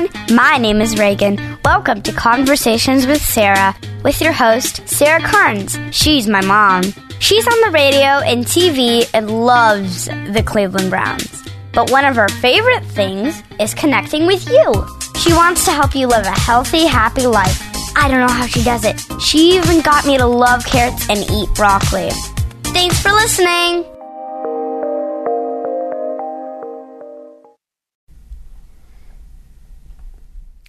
everyone. My name is Reagan. Welcome to Conversations with Sarah, with your host, Sarah Carnes. She's my mom. She's on the radio and TV and loves the Cleveland Browns. But one of her favorite things is connecting with you. She wants to help you live a healthy, happy life. I don't know how she does it. She even got me to love carrots and eat broccoli. Thanks for listening.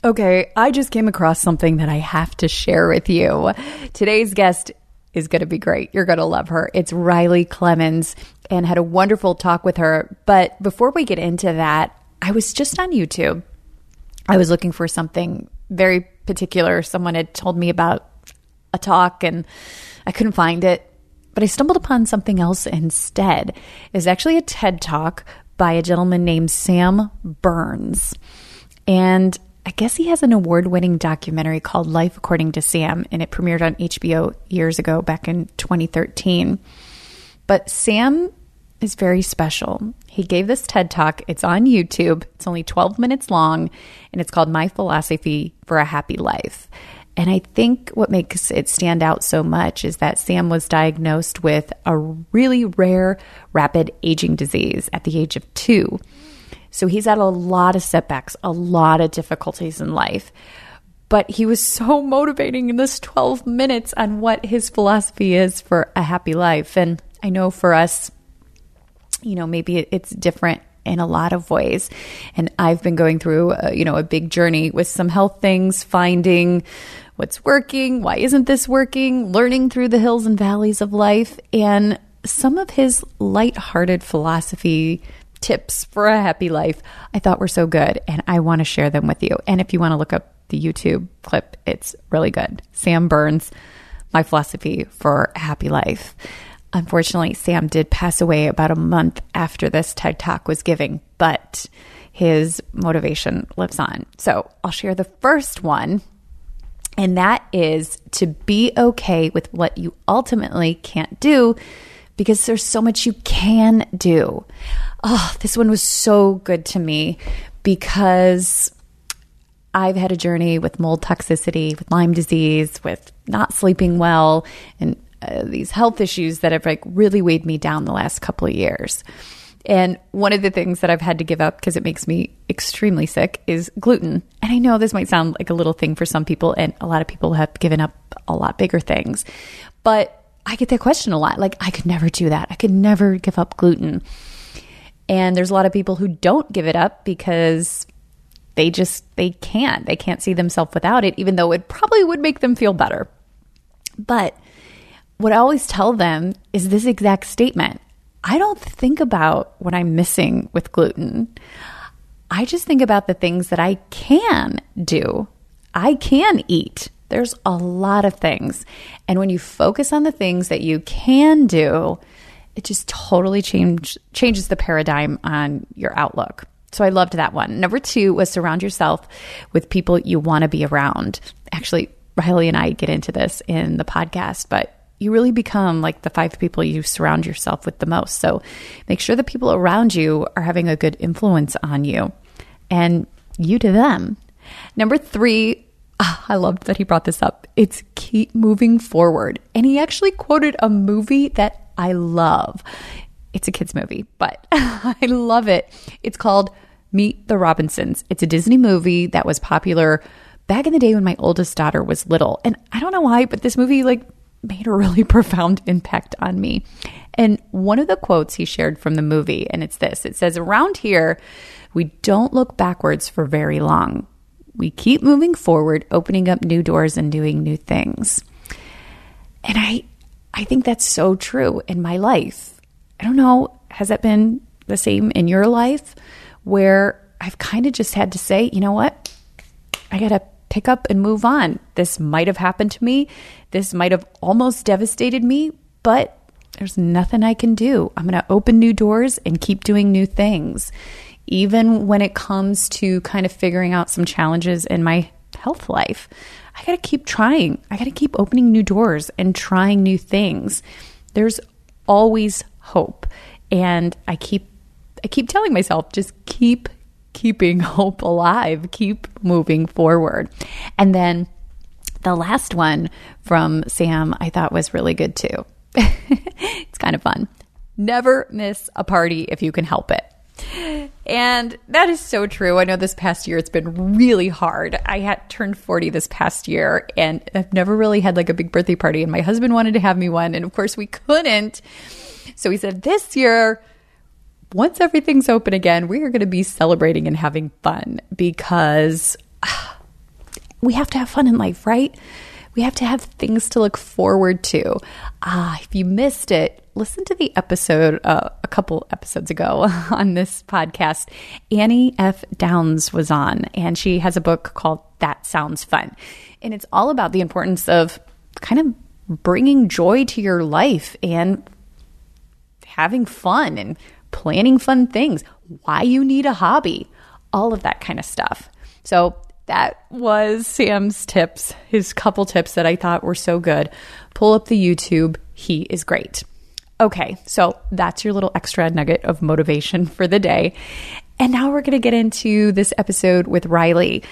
Okay, I just came across something that I have to share with you. Today's guest is going to be great. You're going to love her. It's Riley Clemmons and had a wonderful talk with her. But before we get into that, I was just on YouTube. I was looking for something very particular. Someone had told me about a talk and I couldn't find it. But I stumbled upon something else instead. It's actually a TED talk by a gentleman named Sam Berns. And I guess he has an award winning documentary called Life According to Sam, and it premiered on HBO years ago, back in 2013. But Sam is very special. He gave this TED Talk. It's on YouTube. It's only 12 minutes long, and it's called My Philosophy for a Happy Life. And I think what makes it stand out so much is that Sam was diagnosed with a really rare rapid aging disease at the age of two. So he's had a lot of setbacks, a lot of difficulties in life. But he was so motivating in this 12 minutes on what his philosophy is for a happy life. And I know for us, you know, maybe it's different in a lot of ways. And I've been going through, a, you know, a big journey with some health things, finding what's working, why isn't this working, learning through the hills and valleys of life. And some of his light-hearted philosophy tips for a happy life I thought were so good, and I want to share them with you. And if you want to look up the YouTube clip, it's really good. Sam Berns, My Philosophy for a Happy Life. Unfortunately, Sam did pass away about a month after this TED Talk was giving, but his motivation lives on. So I'll share the first one, and that is to be okay with what you ultimately can't do because there's so much you can do. Oh, this one was so good to me because I've had a journey with mold toxicity, with Lyme disease, with not sleeping well, and uh, these health issues that have like really weighed me down the last couple of years. And one of the things that I've had to give up because it makes me extremely sick is gluten. And I know this might sound like a little thing for some people, and a lot of people have given up a lot bigger things. But I get that question a lot. Like, I could never do that. I could never give up gluten. And there's a lot of people who don't give it up because they just they can't. They can't see themselves without it even though it probably would make them feel better. But what I always tell them is this exact statement. I don't think about what I'm missing with gluten. I just think about the things that I can do. I can eat. There's a lot of things. And when you focus on the things that you can do, it just totally change, changes the paradigm on your outlook. So I loved that one. Number two was surround yourself with people you want to be around. Actually, Riley and I get into this in the podcast, but you really become like the five people you surround yourself with the most. So make sure the people around you are having a good influence on you and you to them. Number three, oh, I loved that he brought this up. It's keep moving forward. And he actually quoted a movie that I love. It's a kids' movie, but I love it. It's called Meet the Robinsons. It's a Disney movie that was popular back in the day when my oldest daughter was little. And I don't know why, but this movie like made a really profound impact on me. And one of the quotes he shared from the movie, and it's this it says, Around here, we don't look backwards for very long. We keep moving forward, opening up new doors and doing new things. And I I think that's so true in my life. I don't know, has that been the same in your life where I've kind of just had to say, you know what? I got to pick up and move on. This might have happened to me. This might have almost devastated me, but there's nothing I can do. I'm going to open new doors and keep doing new things. Even when it comes to kind of figuring out some challenges in my health life. I got to keep trying. I got to keep opening new doors and trying new things. There's always hope. And I keep I keep telling myself just keep keeping hope alive, keep moving forward. And then the last one from Sam I thought was really good too. it's kind of fun. Never miss a party if you can help it. And that is so true. I know this past year it's been really hard. I had turned 40 this past year and I've never really had like a big birthday party and my husband wanted to have me one and of course we couldn't. So he said this year once everything's open again, we are going to be celebrating and having fun because uh, we have to have fun in life, right? We have to have things to look forward to. Ah, if you missed it, listen to the episode uh, a couple episodes ago on this podcast. Annie F. Downs was on, and she has a book called That Sounds Fun. And it's all about the importance of kind of bringing joy to your life and having fun and planning fun things, why you need a hobby, all of that kind of stuff. So that was Sam's tips, his couple tips that I thought were so good. Pull up the YouTube. He is great. Okay, so that's your little extra nugget of motivation for the day. And now we're going to get into this episode with Riley.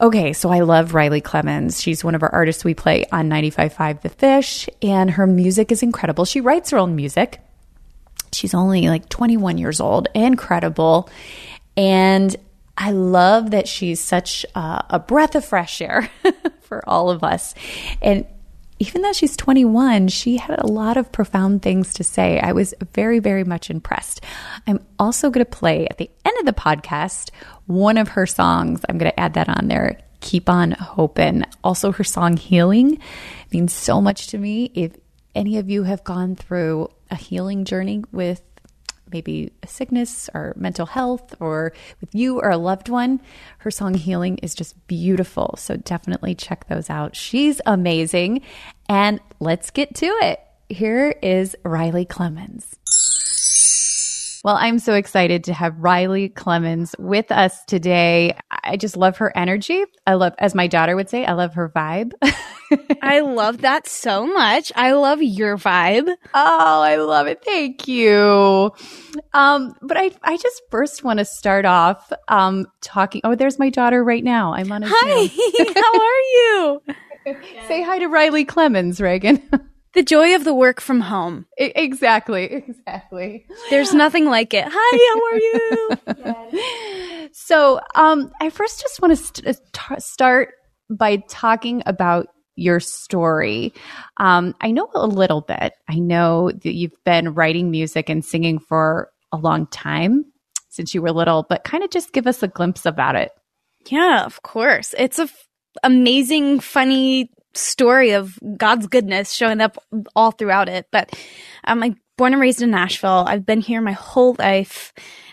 Okay, so I love Riley Clemmons. She's one of our artists we play on 95.5 The Fish, and her music is incredible. She writes her own music. She's only like 21 years old, incredible. And I love that she's such a breath of fresh air for all of us. And even though she's 21, she had a lot of profound things to say. I was very, very much impressed. I'm also going to play at the end of the podcast one of her songs. I'm going to add that on there. Keep on hoping. Also, her song Healing means so much to me. If any of you have gone through a healing journey with maybe a sickness or mental health or with you or a loved one, her song Healing is just beautiful. So definitely check those out. She's amazing. And let's get to it. Here is Riley Clemmons. Well, I'm so excited to have Riley Clemmons with us today. I just love her energy. I love, as my daughter would say, I love her vibe. I love that so much. I love your vibe. Oh, I love it. Thank you. Um, but I, I just first want to start off um, talking. Oh, there's my daughter right now. I'm on a Hi, how are you? Say hi to Riley Clemmons, Reagan. The joy of the work from home. exactly. Exactly. There's nothing like it. Hi, how are you? so, um, I first just want to st- start by talking about your story. Um, I know a little bit. I know that you've been writing music and singing for a long time since you were little, but kind of just give us a glimpse about it. Yeah, of course. It's a f- amazing, funny story of God's goodness showing up all throughout it. But um, I'm born and raised in Nashville. I've been here my whole life.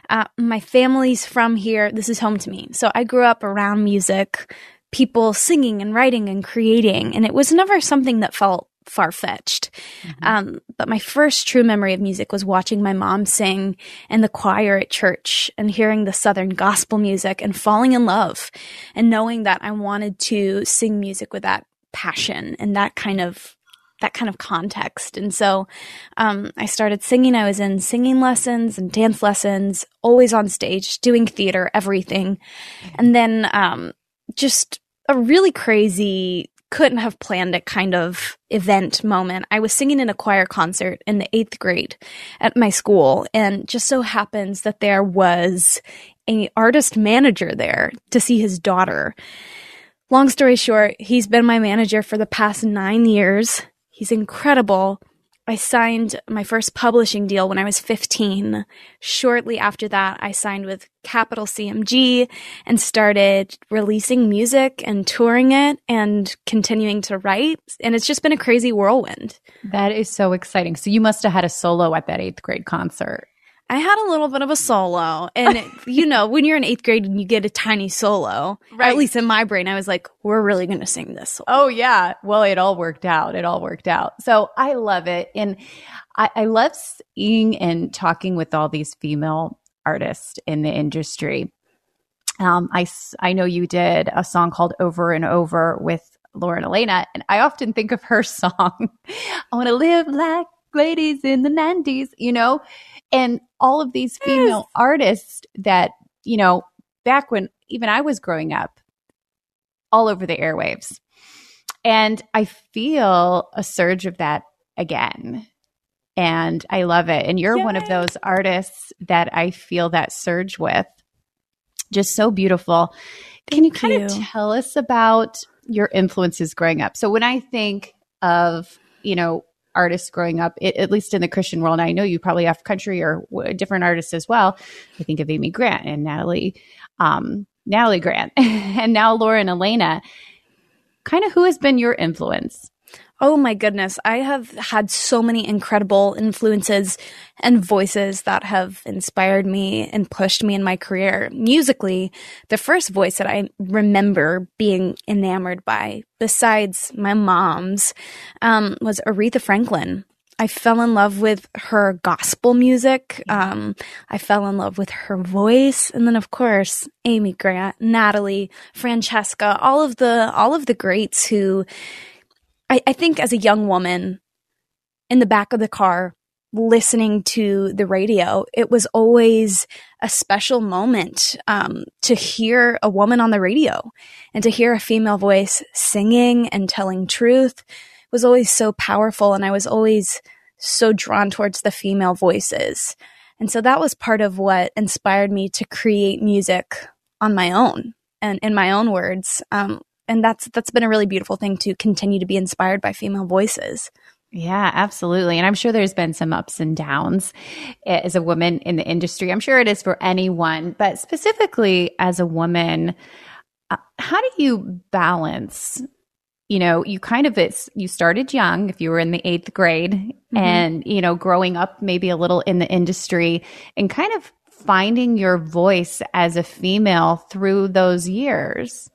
Uh, my family's from here. This is home to me. So I grew up around music, people singing and writing and creating, and it was never something that felt far fetched. Mm-hmm. Um, but my first true memory of music was watching my mom sing in the choir at church and hearing the Southern gospel music and falling in love and knowing that I wanted to sing music with that passion and that kind of that kind of context. And so um, I started singing. I was in singing lessons and dance lessons, always on stage, doing theater, everything. And then um, just a really crazy, couldn't have planned it kind of event moment. I was singing in a choir concert in the eighth grade at my school. And just so happens that there was a artist manager there to see his daughter. Long story short, he's been my manager for the past nine years. He's incredible. I signed my first publishing deal when I was 15. Shortly after that, I signed with Capitol CMG and started releasing music and touring it and continuing to write. And it's just been a crazy whirlwind. That is so exciting. So you must have had a solo at that eighth grade concert. I had a little bit of a solo. And, you know, when you're in eighth grade and you get a tiny solo, right. at least in my brain, I was like, we're really going to sing this. Solo. Oh, yeah. Well, it all worked out. It all worked out. So I love it. And I, I love seeing and talking with all these female artists in the industry. Um, I, I know you did a song called Over and Over with Lauren Alaina. and I often think of her song, I want to live like ladies in the 90s, you know? And all of these female yes. artists that, you know, back when even I was growing up, all over the airwaves. And I feel a surge of that again. And I love it. And you're Yay. one of those artists that I feel that surge with. Just so beautiful. Thank Can you kind you. of tell us about your influences growing up? So when I think of, you know, artists growing up, it, at least in the Christian world, And I know you probably have country or w- different artists as well. I think of Amy Grant and Natalie, um, Natalie Grant, and now Lauren Alaina. Kind of who has been your influence? Oh my goodness. I have had so many incredible influences and voices that have inspired me and pushed me in my career. Musically, the first voice that I remember being enamored by, besides my mom's, um, was Aretha Franklin. I fell in love with her gospel music. Um, I fell in love with her voice, and then of course Amy Grant, Natalie, Francesca, all of the all of the greats who I, I think as a young woman in the back of the car listening to the radio, it was always a special moment um, to hear a woman on the radio and to hear a female voice singing and telling truth was always so powerful. And I was always so drawn towards the female voices. And so that was part of what inspired me to create music on my own and in my own words. Um, and that's that's been a really beautiful thing to continue to be inspired by female voices. Yeah, absolutely. And I'm sure there's been some ups and downs as a woman in the industry. I'm sure it is for anyone, but specifically as a woman, uh, how do you balance? You know, you kind of it's you started young if you were in the 8th grade mm-hmm. and, you know, growing up maybe a little in the industry and kind of finding your voice as a female through those years.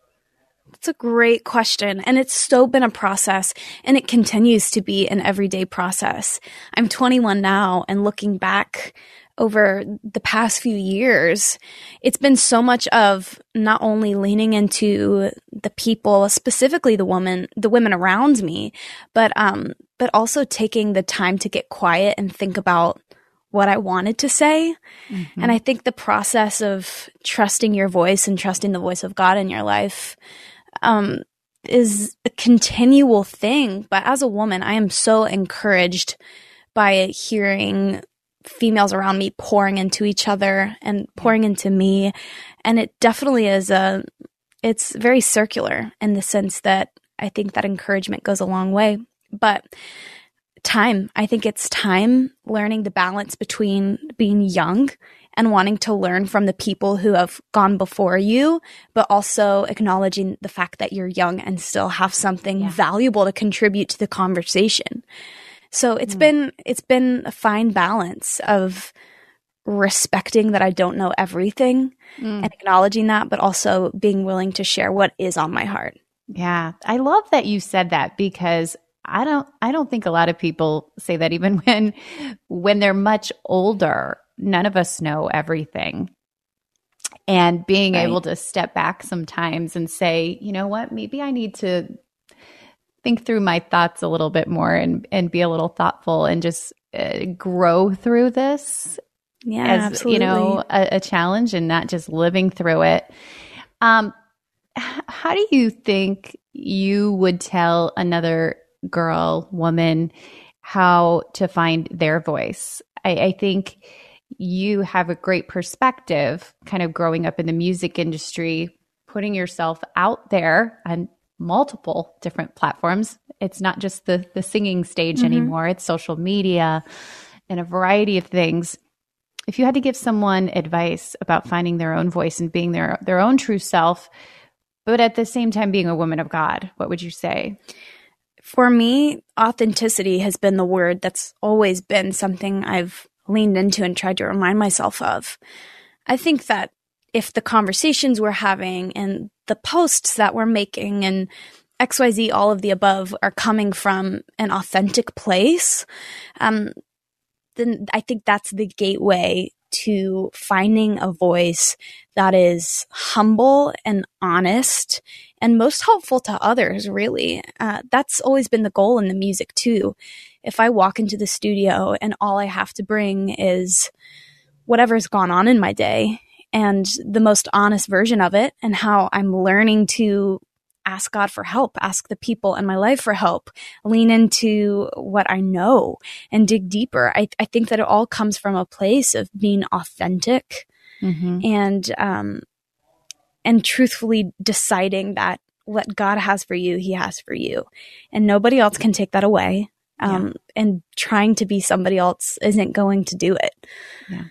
That's a great question. And it's so been a process and it continues to be an everyday process. I'm 21 now and looking back over the past few years, it's been so much of not only leaning into the people, specifically the woman, the women around me, but, um, but also taking the time to get quiet and think about what I wanted to say. Mm-hmm. And I think the process of trusting your voice and trusting the voice of God in your life um, is a continual thing. But as a woman, I am so encouraged by hearing females around me pouring into each other and pouring into me. And it definitely is a, it's very circular in the sense that I think that encouragement goes a long way. But time, I think it's time learning the balance between being young and wanting to learn from the people who have gone before you, but also acknowledging the fact that you're young and still have something yeah. valuable to contribute to the conversation. So it's mm. been it's been a fine balance of respecting that I don't know everything mm. and acknowledging that, but also being willing to share what is on my heart. Yeah. I love that you said that because I don't I don't think a lot of people say that even when when they're much older none of us know everything. And being right. able to step back sometimes and say, you know what, maybe I need to think through my thoughts a little bit more and, and be a little thoughtful and just uh, grow through this yeah, as absolutely. you know a, a, challenge and not just living through it. Um, how do you think you would tell another girl, woman, how to find their voice? I, I think you have a great perspective kind of growing up in the music industry, putting yourself out there on multiple different platforms. It's not just the the singing stage mm-hmm. anymore, it's social media and a variety of things. If you had to give someone advice about finding their own voice and being their their own true self, but at the same time being a woman of God, what would you say? For me, authenticity has been the word that's always been something I've leaned into and tried to remind myself of. I think that if the conversations we're having and the posts that we're making and XYZ, all of the above are coming from an authentic place, um, then I think that's the gateway to finding a voice that is humble and honest and most helpful to others, really. Uh, that's always been the goal in the music, too. If I walk into the studio and all I have to bring is whatever's gone on in my day and the most honest version of it and how I'm learning to ask God for help, ask the people in my life for help, lean into what I know and dig deeper. I, I think that it all comes from a place of being authentic mm-hmm. and, um, and truthfully deciding that what God has for you, He has for you. And nobody else can take that away. Um, yeah. And trying to be somebody else isn't going to do it. Yeah.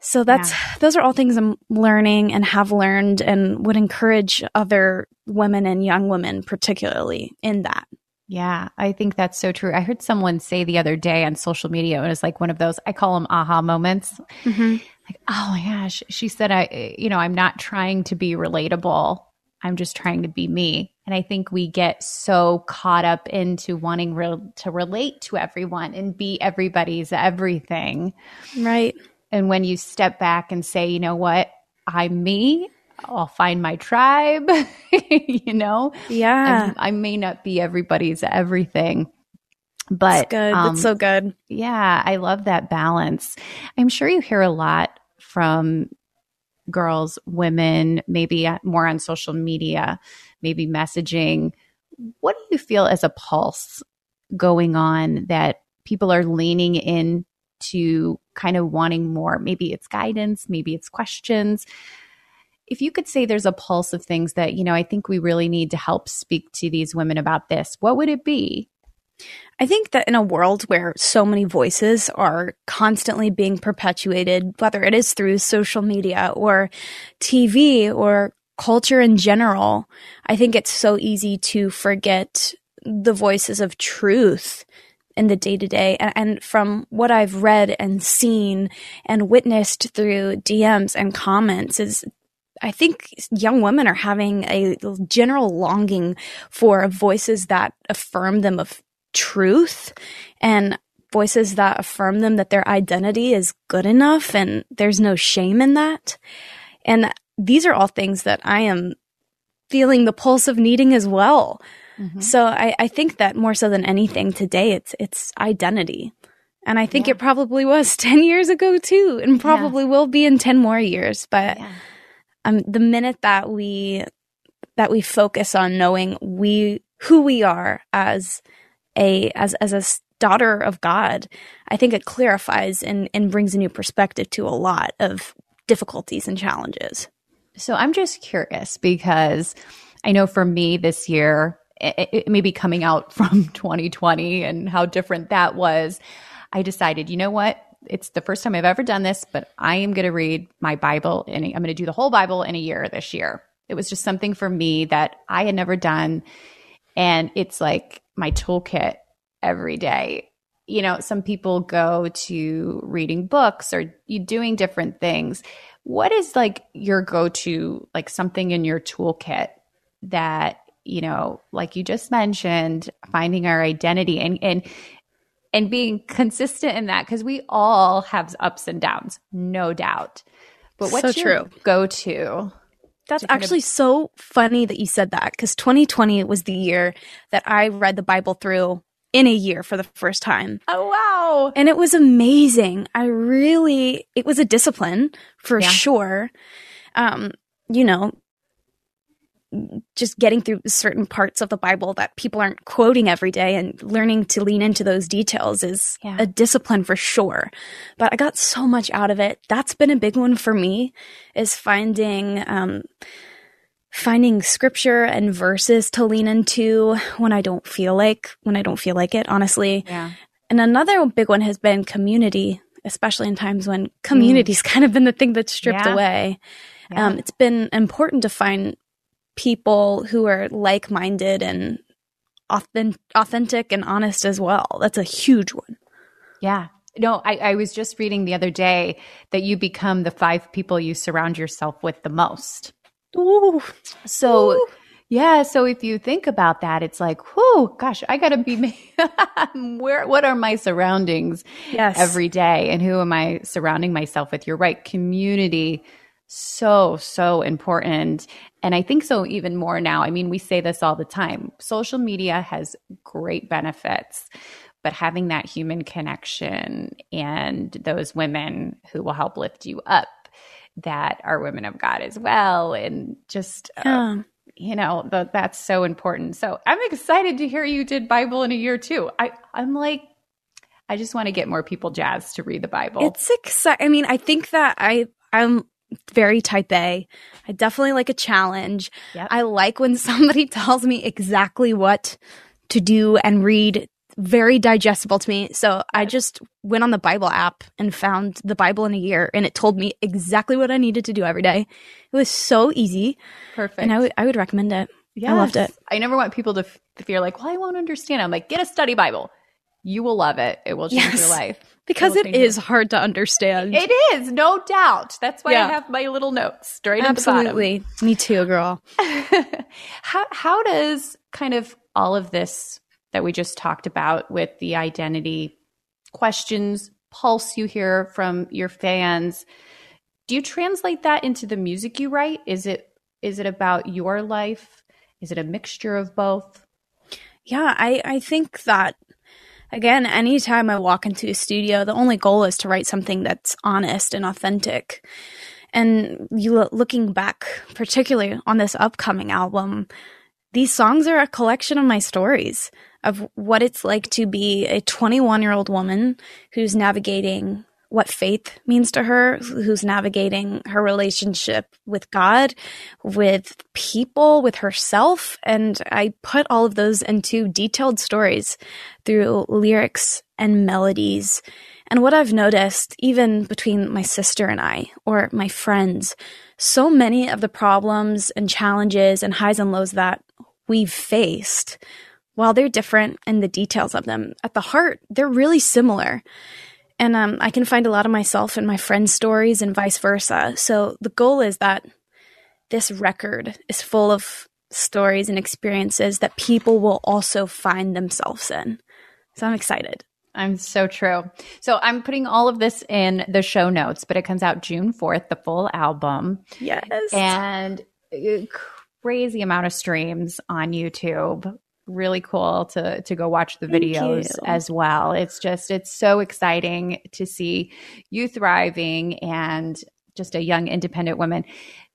So that's yeah. those are all things I'm learning and have learned and would encourage other women and young women particularly in that. Yeah, I think that's so true. I heard someone say the other day on social media, and it's like one of those, I call them aha moments. Mm-hmm. Like, oh my gosh. She said, I, you know, I'm not trying to be relatable. I'm just trying to be me. And I think we get so caught up into wanting re- to relate to everyone and be everybody's everything. Right. And when you step back and say, you know what, I'm me, I'll find my tribe, you know? Yeah. I, I, may not be everybody's everything. But That's good. Um, That's so good. Yeah, I love that balance. I'm sure you hear a lot from girls, women, maybe more on social media, maybe messaging. What do you feel as a pulse going on that people are leaning in to kind of wanting more. Maybe it's guidance, maybe it's questions. If you could say there's a pulse of things that, you know, I think we really need to help speak to these women about this, what would it be? I think that in a world where so many voices are constantly being perpetuated, whether it is through social media or TV or culture in general, I think it's so easy to forget the voices of truth in the day to day. And from what I've read and seen and witnessed through DMs and comments is I think young women are having a general longing for voices that affirm them of truth and voices that affirm them that their identity is good enough and there's no shame in that. And these are all things that I am feeling the pulse of needing as well. Mm-hmm. So I, I think that more so than anything today, it's it's identity. And I think yeah. it probably was 10 years ago too, and probably yeah. will be in 10 more years. But yeah. um, the minute that we that we focus on knowing we who we are as a as as a daughter of God, I think it clarifies and, and brings a new perspective to a lot of difficulties and challenges. So I'm just curious because I know for me this year, it, it maybe coming out from 2020 and how different that was, I decided, you know what? It's the first time I've ever done this, but I am going to read my Bible and I'm going to do the whole Bible in a year this year. It was just something for me that I had never done. And it's like my toolkit every day. You know, some people go to reading books or you doing different things. What is like your go to, like something in your toolkit that you know, like you just mentioned, finding our identity and and and being consistent in that because we all have ups and downs, no doubt. But what's so your go to? That's actually of- so funny that you said that because 2020 was the year that I read the Bible through in a year for the first time. Oh, wow. And it was amazing. I really, it was a discipline for yeah. sure. Um, you know, just getting through certain parts of the Bible that people aren't quoting every day and learning to lean into those details is yeah. a discipline for sure. But I got so much out of it. That's been a big one for me is finding, um, finding scripture and verses to lean into when I don't feel like, when I don't feel like it, honestly. Yeah. And another big one has been community, especially in times when community's mm. kind of been the thing that's stripped yeah. away. Yeah. Um, it's been important to find people who are like minded and authentic and honest as well. That's a huge one. Yeah. No, I, I, was just reading the other day that you become the five people you surround yourself with the most. Ooh. So, Ooh. yeah. So if you think about that, it's like, whoo, gosh, I got to be, where, what are my surroundings yes. every day? And who am I surrounding myself with? You're right. Community so, so important. And I think so even more now. I mean, we say this all the time social media has great benefits, but having that human connection and those women who will help lift you up that are women of God as well. And just, uh, Yeah. you know, the, that's so important. So I'm excited to hear you did Bible in a year too. I, I'm like, I just want to get more people jazzed to read the Bible. It's exciting. I mean, I think that I I'm very type A. I definitely like a challenge. Yep. I like when somebody tells me exactly what to do and read. Very digestible to me. So I just went on the Bible app and found the Bible in a year, and it told me exactly what I needed to do every day. It was so easy, perfect. and I would I would recommend it. I loved it. I never want people to, f- to feel like, well, I won't understand. I'm like, get a study Bible. You will love it. It will change Yes. your life. Because it is it change your is hard to understand. It is, no doubt. That's why I have my little notes straight up. Absolutely. Me too, girl. at the bottom. how how does kind of all of this that we just talked about with the identity questions pulse you hear from your fans? Do you translate that into the music you write? Is it is it about your life? Is it a mixture of both? Yeah, I, I think that again, anytime I walk into a studio, the only goal is to write something that's honest and authentic. And you looking back, particularly on this upcoming album, these songs are a collection of my stories of what it's like to be a 21 year old woman who's navigating what faith means to her, who's navigating her relationship with God, with people, with herself. And I put all of those into detailed stories through lyrics and melodies. And what I've noticed, even between my sister and I, or my friends, so many of the problems and challenges and highs and lows that we've faced, while they're different in the details of them, at the heart, they're really similar. And um, I can find a lot of myself in my friends' stories and vice versa. So the goal is that this record is full of stories and experiences that people will also find themselves in. So I'm excited. I'm so true. So I'm putting all of this in the show notes, but it comes out June 4th, the full album, Yes. and crazy amount of streams on YouTube. Really cool to to go watch the Thank videos you. as well. It's just it's so exciting to see you thriving and just a young independent woman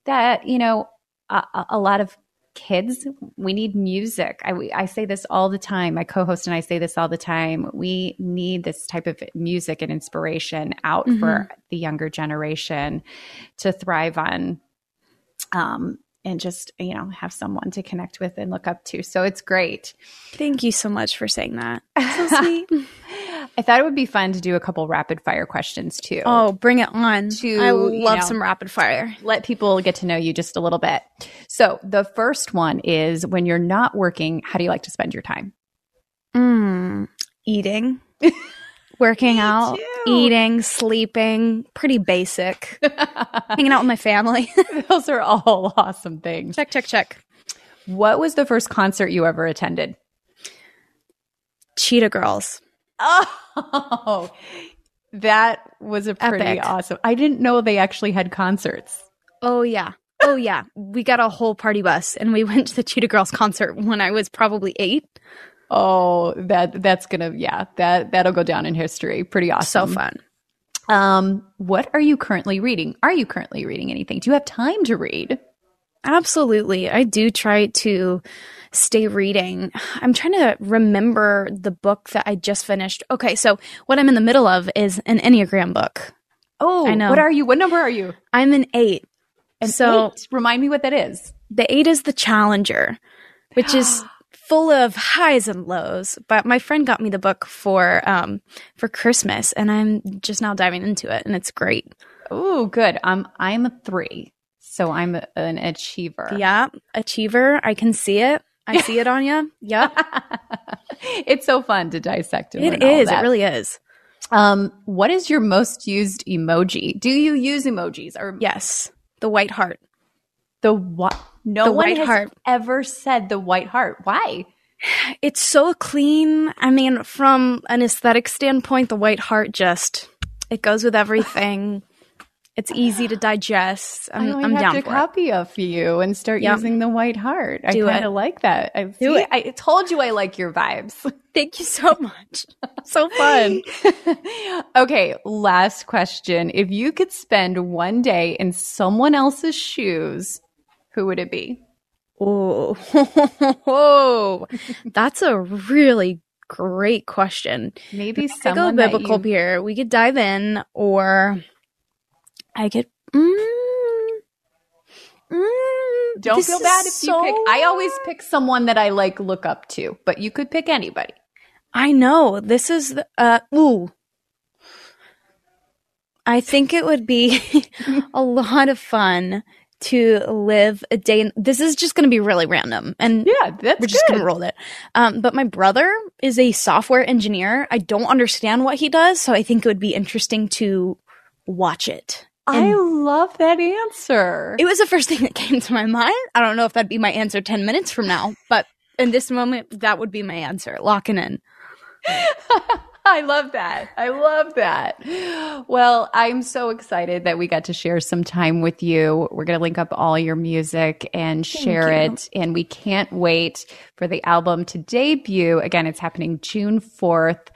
that you know a, a- a lot of kids we need music. I, I say this all the time. My co-host and i say this all the time. We need this type of music and inspiration out for the younger generation to thrive on. Um, and just you know have someone to connect with and look up to so it's great Thank you so much for saying that. So sweet. i thought it would be fun to do a couple rapid fire questions too oh, bring it on. To, I you love know, some rapid fire. let people get to know you just a little bit. So, the first one is when you're not working, how do you like to spend your time? Mm, eating, working out, too. eating, sleeping, pretty basic. Hanging out with my family. Those are all awesome things. check, check, check. What was the first concert you ever attended? Cheetah Girls. Oh, that was a pretty Epic. awesome. I didn't know they actually had concerts. Oh, yeah. Oh, yeah. We got a whole party bus and we went to the Cheetah Girls concert when I was probably eight. Oh, that that's gonna yeah that that'll go down in history. Pretty awesome. So fun. Um, what are you currently reading? Are you currently reading anything? Do you have time to read? Absolutely. I do try to stay reading. I'm trying to remember the book that I just finished. Okay, so what I'm in the middle of is an Enneagram book. Oh, I know. What are you? What number are you? I'm an eight. And so eight. remind me what that is. the eight is the challenger, which is full of highs and lows. But my friend got me the book for um for Christmas and I'm just now diving into it and it's great. Oh, good. Um, I'm a three, so I'm a- an achiever. Yeah, achiever, I can see it. I see it on you. Yep. it's so fun to dissect. And It all is. It really is. Um, what is your most used emoji? Do you use emojis or Yes. The white heart. The what? No The one white has heart. ever said the white heart. Why? It's so clean. I mean, from an aesthetic standpoint, the white heart just it goes with everything. It's easy to digest. I'm, I I'm have down to for it. copy a few and start Yep. using the white heart. I kind of like that. I, Do see, it. I told you I like your vibes. Thank you so much. so fun. okay, last question. If you could spend one day in someone else's shoes, who would it be? Oh. That's a really great question. Maybe go someone that biblical you- here. We could dive in, or I could. Mm, mm, Don't feel bad if you pick. I always pick someone that I like look up to, but you could pick anybody. I know this is the- uh ooh. I think it would be a lot of fun to live a day. In, this is just going to be really random, and Yeah, that's we're just going to roll it. Um, but my brother is a software engineer. I don't understand what he does, so I think it would be interesting to watch it. I love that answer. It was the first thing that came to my mind. I don't know if that'd be my answer 10 minutes from now, but in this moment, that would be my answer. Locking in. I love that. I love that. Well, I'm so excited that we got to share some time with you. We're going to link up all your music and share you. it. And we can't wait for the album to debut. Again, it's happening June 4th.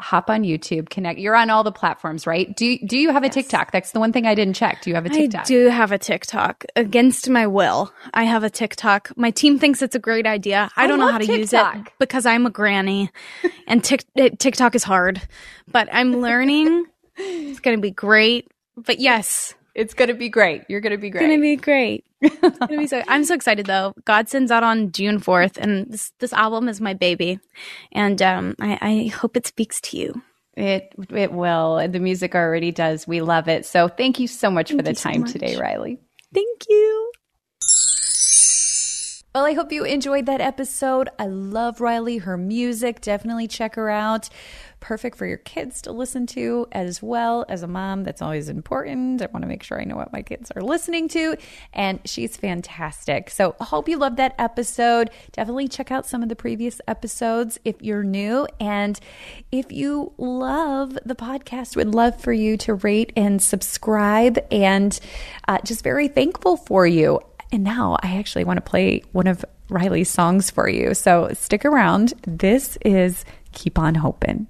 Hop on YouTube, connect. You're on all the platforms, right? Do do you have a TikTok? That's the one thing I didn't check. Do you have a TikTok? I do have a TikTok against my will. I have a TikTok. My team thinks it's a great idea. I, I don't know how to use it because I'm a granny and tic- TikTok is hard, but I'm learning. it's going to be great. But yes, It's going to be great. You're going to be it's great. going to be great. It's gonna be so, I'm so excited though. Godsend's out on June 4th and this, this album is my baby. And um, I, I hope it speaks to you. It it will. The music already does. We love it. So thank you so much for the you so time today, Riley. Thank you. Well, I hope you enjoyed that episode. I love Riley, her music. Definitely check her out. Perfect for your kids to listen to as well. As a mom, that's always important. I want to make sure I know what my kids are listening to. And she's fantastic. So I hope you loved that episode. Definitely check out some of the previous episodes if you're new. And if you love the podcast, would love for you to rate and subscribe. And uh, just very thankful for you. And now I actually want to play one of Riley's songs for you. So stick around. This is Keep On Hoping.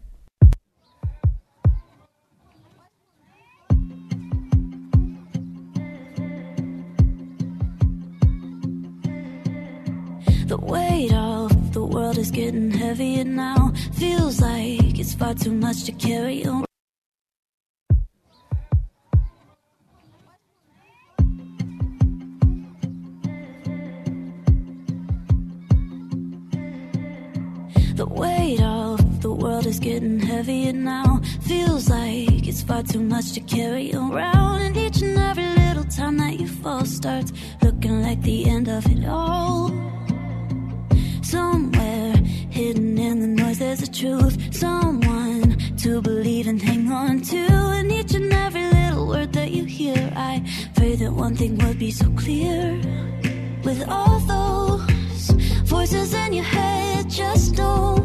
Is getting heavier now. Feels like it's far too much to carry on. The weight of the world is getting heavier now. Feels like it's far too much to carry around. And each and every little time that you fall starts looking like the end of it all. Somewhere hidden in the noise, there's a truth. Someone to believe and hang on to. And each and every little word that you hear, I pray that one thing would be so clear. With all those voices in your head, just don't,